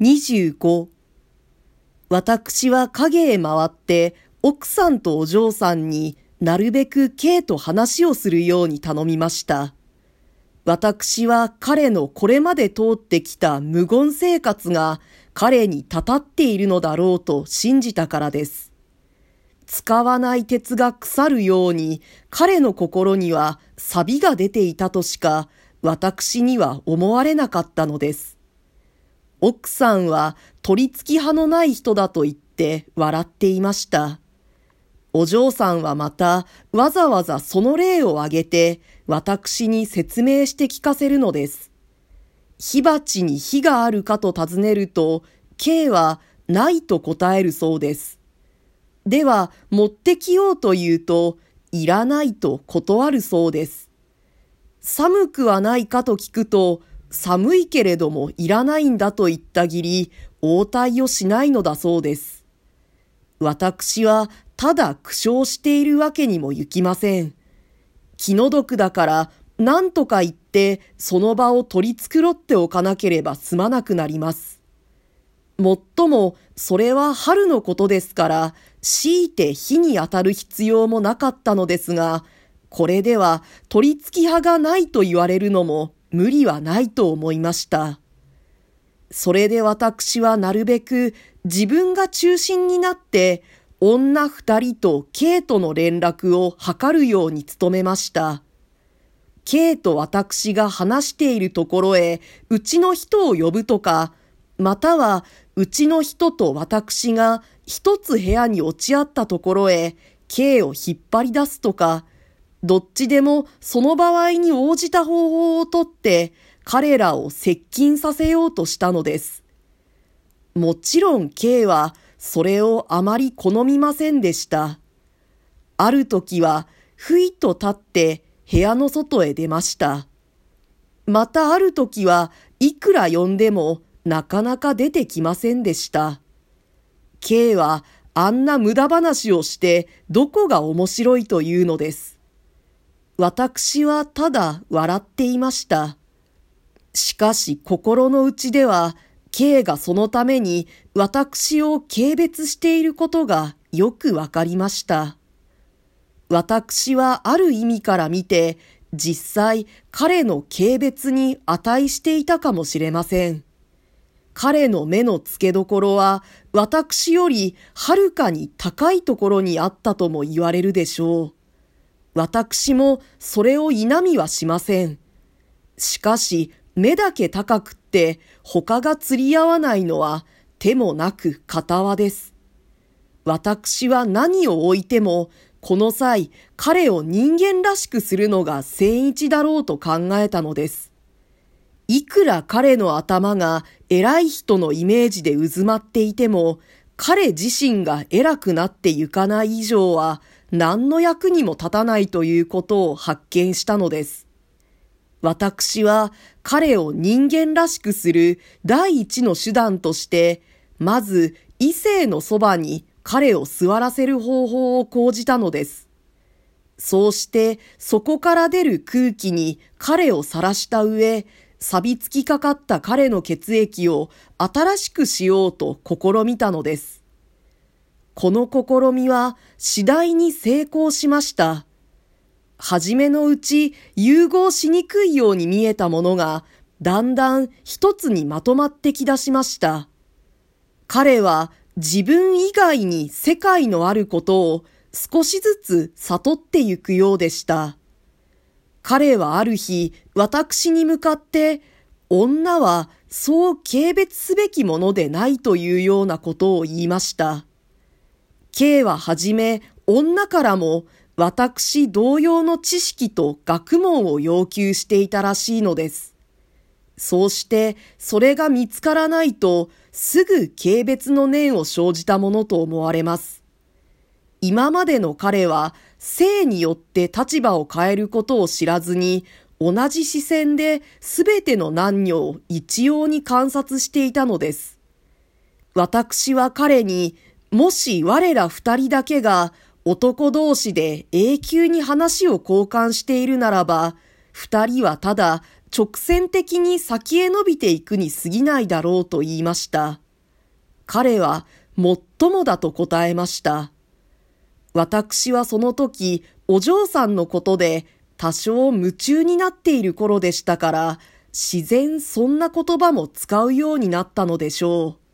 25私は影へ回って奥さんとお嬢さんになるべく K と話をするように頼みました。私は彼のこれまで通ってきた無言生活が彼にたたっているのだろうと信じたからです。使わない鉄が腐るように彼の心には錆が出ていたとしか私には思われなかったのです。奥さんは取り付き派のない人だと言って笑っていました。お嬢さんはまたわざわざその例を挙げて私に説明して聞かせるのです。火鉢に火があるかと尋ねると、K はないと答えるそうです。では、持ってきようと言うと、いらないと断るそうです。寒くはないかと聞くと、寒いけれどもいらないんだと言ったぎり、応対をしないのだそうです。私はただ苦笑しているわけにもゆきません。気の毒だから何とか言ってその場を取り繕っておかなければ済まなくなります。もっともそれは春のことですから強いて火に当たる必要もなかったのですが、これでは取り付き派がないと言われるのも無理はないと思いました。それで私はなるべく自分が中心になって女二人と K との連絡を図るように努めました。K と私が話しているところへうちの人を呼ぶとか、またはうちの人と私が一つ部屋に落ち合ったところへ K を引っ張り出すとか、どっちでもその場合に応じた方法をとって彼らを接近させようとしたのです。もちろん K はそれをあまり好みませんでした。ある時は、ふいと立って部屋の外へ出ました。またある時はいくら呼んでもなかなか出てきませんでした。K はあんな無駄話をしてどこが面白いというのです。私はただ笑っていました。しかし心の内では K がそのために私を軽蔑していることがよくわかりました。私はある意味から見て、実際彼の軽蔑に値していたかもしれません。彼の目の付けどころは私よりはるかに高いところにあったとも言われるでしょう。私もそれを否みはしません。しかし目だけ高くって他が釣り合わないのは手もなく片輪です。私は何を置いてもこの際彼を人間らしくするのが千一だろうと考えたのです。いくら彼の頭が偉い人のイメージで渦まっていても彼自身が偉くなってゆかない以上は何の役にも立たないということを発見したのです。私は彼を人間らしくする第一の手段として、まず異性のそばに彼を座らせる方法を講じたのです。そうしてそこから出る空気に彼を晒した上、錆びつきかかった彼の血液を新しくしようと試みたのです。この試みは次第に成功しました。はじめのうち融合しにくいように見えたものが、だんだん一つにまとまってきだしました。彼は自分以外に世界のあることを少しずつ悟ってゆくようでした。彼はある日、私に向かって、女はそう軽蔑すべきものでないというようなことを言いました。K ははじめ女からも私同様の知識と学問を要求していたらしいのです。そうしてそれが見つからないとすぐ軽蔑の念を生じたものと思われます。今までの彼は性によって立場を変えることを知らずに同じ視線で全ての男女を一様に観察していたのです。私は彼にもし我ら二人だけが男同士で永久に話を交換しているならば、二人はただ直線的に先へ伸びていくに過ぎないだろうと言いました。彼は、もっともだと答えました。私はその時、お嬢さんのことで多少夢中になっている頃でしたから、自然そんな言葉も使うようになったのでしょう。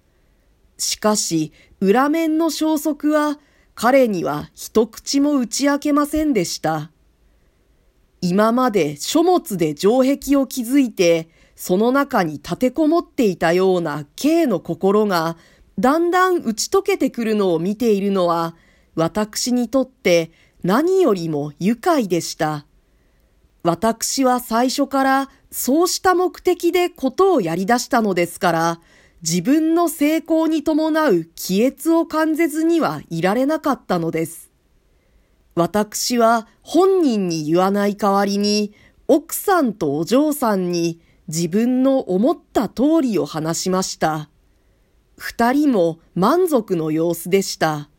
しかし、裏面の消息は、彼には一口も打ち明けませんでした。今まで書物で城壁を築いて、その中に立てこもっていたような K の心が、だんだん打ち解けてくるのを見ているのは、私にとって何よりも愉快でした。私は最初からそうした目的でことをやり出したのですから、自分の成功に伴う気悦を感じずにはいられなかったのです。私は本人に言わない代わりに、奥さんとお嬢さんに自分の思った通りを話しました。二人も満足の様子でした。